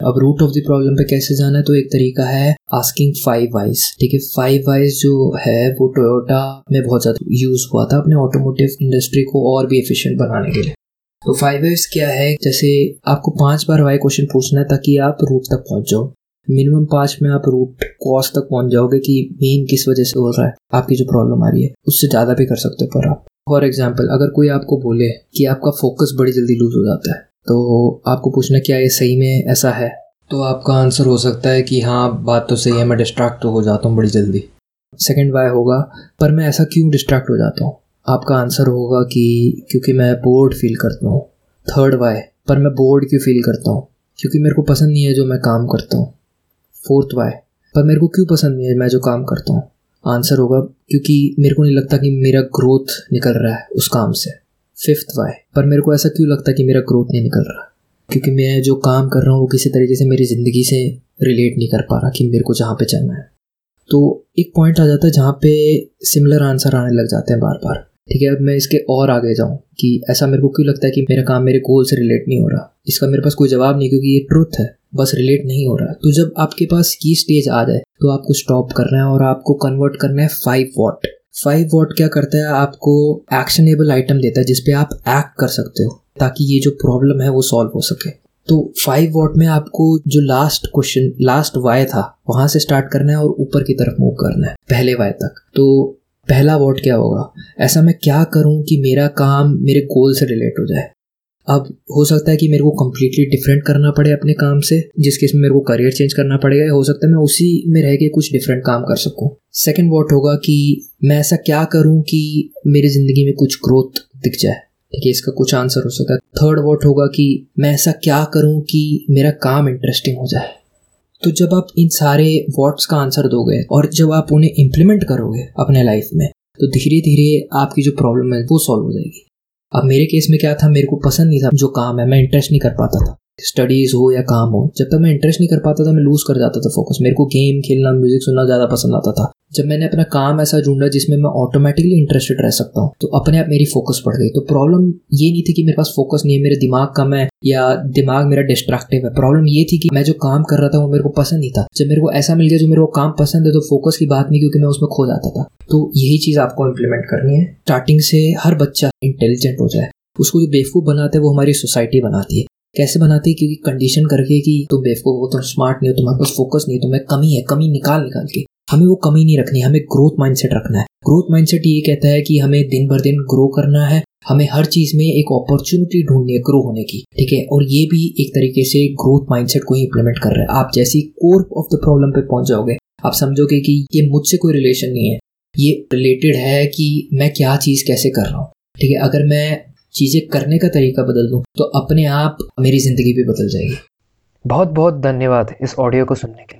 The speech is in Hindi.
अब रूट ऑफ़ द प्रॉब्लम पे कैसे जाना है तो एक तरीका है आस्किंग फाइव वाइज ठीक है फाइव वाइज जो है, वो टोयोटा में बहुत ज़्यादा यूज़ हुआ था अपने ऑटोमोटिव इंडस्ट्री को और भी एफिशिएंट बनाने के लिए। तो फाइव वाइज क्या है? जैसे आपको पाँच बार वाई क्वेश्चन पूछना है, ताकि आप रूट तक पहुँच जाओ। मिनिमम पाँच में आप रूट कॉज तक पहुँच जाओगे कि मेन किस वजह से हो रहा है, आपकी जो प्रॉब्लम आ रही है, उससे ज़्यादा भी कर सकते हो। पर आप फॉर एग्ज़ाम्पल अगर कोई आपको बोले कि आपका फोकस बड़ी जल्दी लूज हो जाता है तो आपको पूछना क्या ये सही में ऐसा है? तो आपका आंसर हो सकता है कि हाँ बात तो सही है, मैं डिस्ट्रैक्ट तो हो जाता हूँ बड़ी जल्दी। सेकेंड वाई होगा, पर मैं ऐसा क्यों डिस्ट्रैक्ट हो जाता हूँ? आपका आंसर होगा कि क्योंकि मैं बोर्ड फील करता हूँ। थर्ड वाई पर मैं बोर्ड क्यों फील करता हूँ? क्योंकि मेरे को पसंद नहीं है जो मैं काम करता हूँ। फोर्थ वाई पर मेरे को क्यों पसंद नहीं है मैं जो काम करता हूँ? आंसर होगा, क्योंकि मेरे को नहीं लगता कि मेरा ग्रोथ निकल रहा है उस काम से। फिफ्थ वाई पर मेरे को ऐसा क्यों लगता है कि मेरा ग्रोथ नहीं निकल रहा? क्योंकि मैं जो काम कर रहा हूँ, वो किसी तरीके से मेरी ज़िंदगी से रिलेट नहीं कर पा रहा कि मेरे को जहाँ पे चलना है। तो एक पॉइंट आ जाता है जहाँ पे सिमिलर आंसर आने लग जाते हैं बार बार ठीक है, अब मैं इसके और आगे जाऊँ कि ऐसा मेरे को क्यों लगता है कि मेरा काम मेरे गोल से रिलेट नहीं हो रहा? इसका मेरे पास कोई जवाब नहीं क्योंकि ये ट्रुथ है, बस रिलेट नहीं हो रहा। तो जब आपके पास की स्टेज आ जाए तो आपको स्टॉप करना है और आपको कन्वर्ट करना है फाइव वॉट फाइव वॉट क्या करता है? आपको एक्शनेबल आइटम देता है जिसपे आप एक्ट कर सकते हो, ताकि ये जो प्रॉब्लम है, वो सॉल्व हो सके। तो फाइव वॉट में आपको जो लास्ट क्वेश्चन लास्ट वाय था, वहाँ से स्टार्ट करना है और ऊपर की तरफ़ मूव करना है, पहले वाय तक। तो पहला वॉट क्या होगा? ऐसा मैं क्या करूँ कि मेरा काम मेरे गोल से रिलेट हो जाए? अब हो सकता है कि मेरे को कम्प्लीटली डिफरेंट करना पड़े अपने काम से, जिस केस में मेरे को करियर चेंज करना पड़ेगा हो सकता है मैं उसी में रह के कुछ डिफरेंट काम कर सकूँ। सेकेंड वॉट होगा कि मैं ऐसा क्या करूँ कि मेरी ज़िंदगी में कुछ ग्रोथ दिख जाए? ठीक है, इसका कुछ आंसर हो सकता है। थर्ड वॉट होगा कि मैं ऐसा क्या करूँ कि मेरा काम इंटरेस्टिंग हो जाए? तो जब आप इन सारे वॉट्स का आंसर दोगे और जब आप उन्हें इम्प्लीमेंट करोगे अपने लाइफ में तो धीरे धीरे आपकी जो प्रॉब्लम है, वो सॉल्व हो जाएगी। अब मेरे केस में क्या था? मेरे को पसंद नहीं था जो काम है, मैं इंटरेस्ट नहीं कर पाता था। स्टडीज़ हो या काम हो, जब तक मैं इंटरेस्ट नहीं कर पाता था, मैं लूज़ कर जाता था फोकस मेरे को गेम खेलना म्यूज़िक सुनना ज़्यादा पसंद आता था। जब मैंने अपना काम ऐसा ढूंढा जिसमें मैं ऑटोमेटिकली इंटरेस्टेड रह सकता हूँ तो अपने आप मेरी फोकस पड़ गई। तो प्रॉब्लम ये नहीं थी कि मेरे पास फोकस नहीं है, मेरे दिमाग कम है या दिमाग मेरा डिस्ट्रैक्टिव है। प्रॉब्लम ये थी कि मैं जो काम कर रहा था वो मेरे को पसंद नहीं था। जब मेरे को ऐसा मिल गया जो मेरे को काम पसंद है तो फोकस की बात नहीं, क्योंकि मैं उसमें खो जाता था। तो यही चीज़ आपको इम्प्लीमेंट करनी है। स्टार्टिंग से हर बच्चा इंटेलिजेंट हो जाए। उसको जो बेवकूफ़ बनाते हैं वो हमारी सोसाइटी बनाती है। कैसे बनाती है? क्योंकि कंडीशन करके कि तुम बेवकूफ़ हो, तुम स्मार्ट नहीं हो, तुम्हारे पास फोकस नहीं है, तुम्हें कमी है, कमी निकाल निकाल के। हमें वो कमी नहीं रखनी, हमें ग्रोथ माइंडसेट रखना है। ग्रोथ माइंडसेट ये कहता है कि हमें दिन भर दिन ग्रो करना है, हमें हर चीज़ में एक अपॉर्चुनिटी ढूंढनी है ग्रो होने की, ठीक है? और ये भी एक तरीके से ग्रोथ माइंडसेट को ही इंप्लीमेंट कर रहा है। आप जैसी कोर ऑफ़ द प्रॉब्लम पे पहुँच जाओगे, आप समझोगे कि ये मुझसे कोई रिलेशन नहीं है। ये रिलेटेड है कि मैं क्या चीज़ कैसे कर रहा हूँ, ठीक है? अगर मैं चीज़ें करने का तरीका बदल दूँ तो अपने आप मेरी ज़िंदगी भी बदल जाएगी। बहुत बहुत धन्यवाद इस ऑडियो को सुनने के लिए।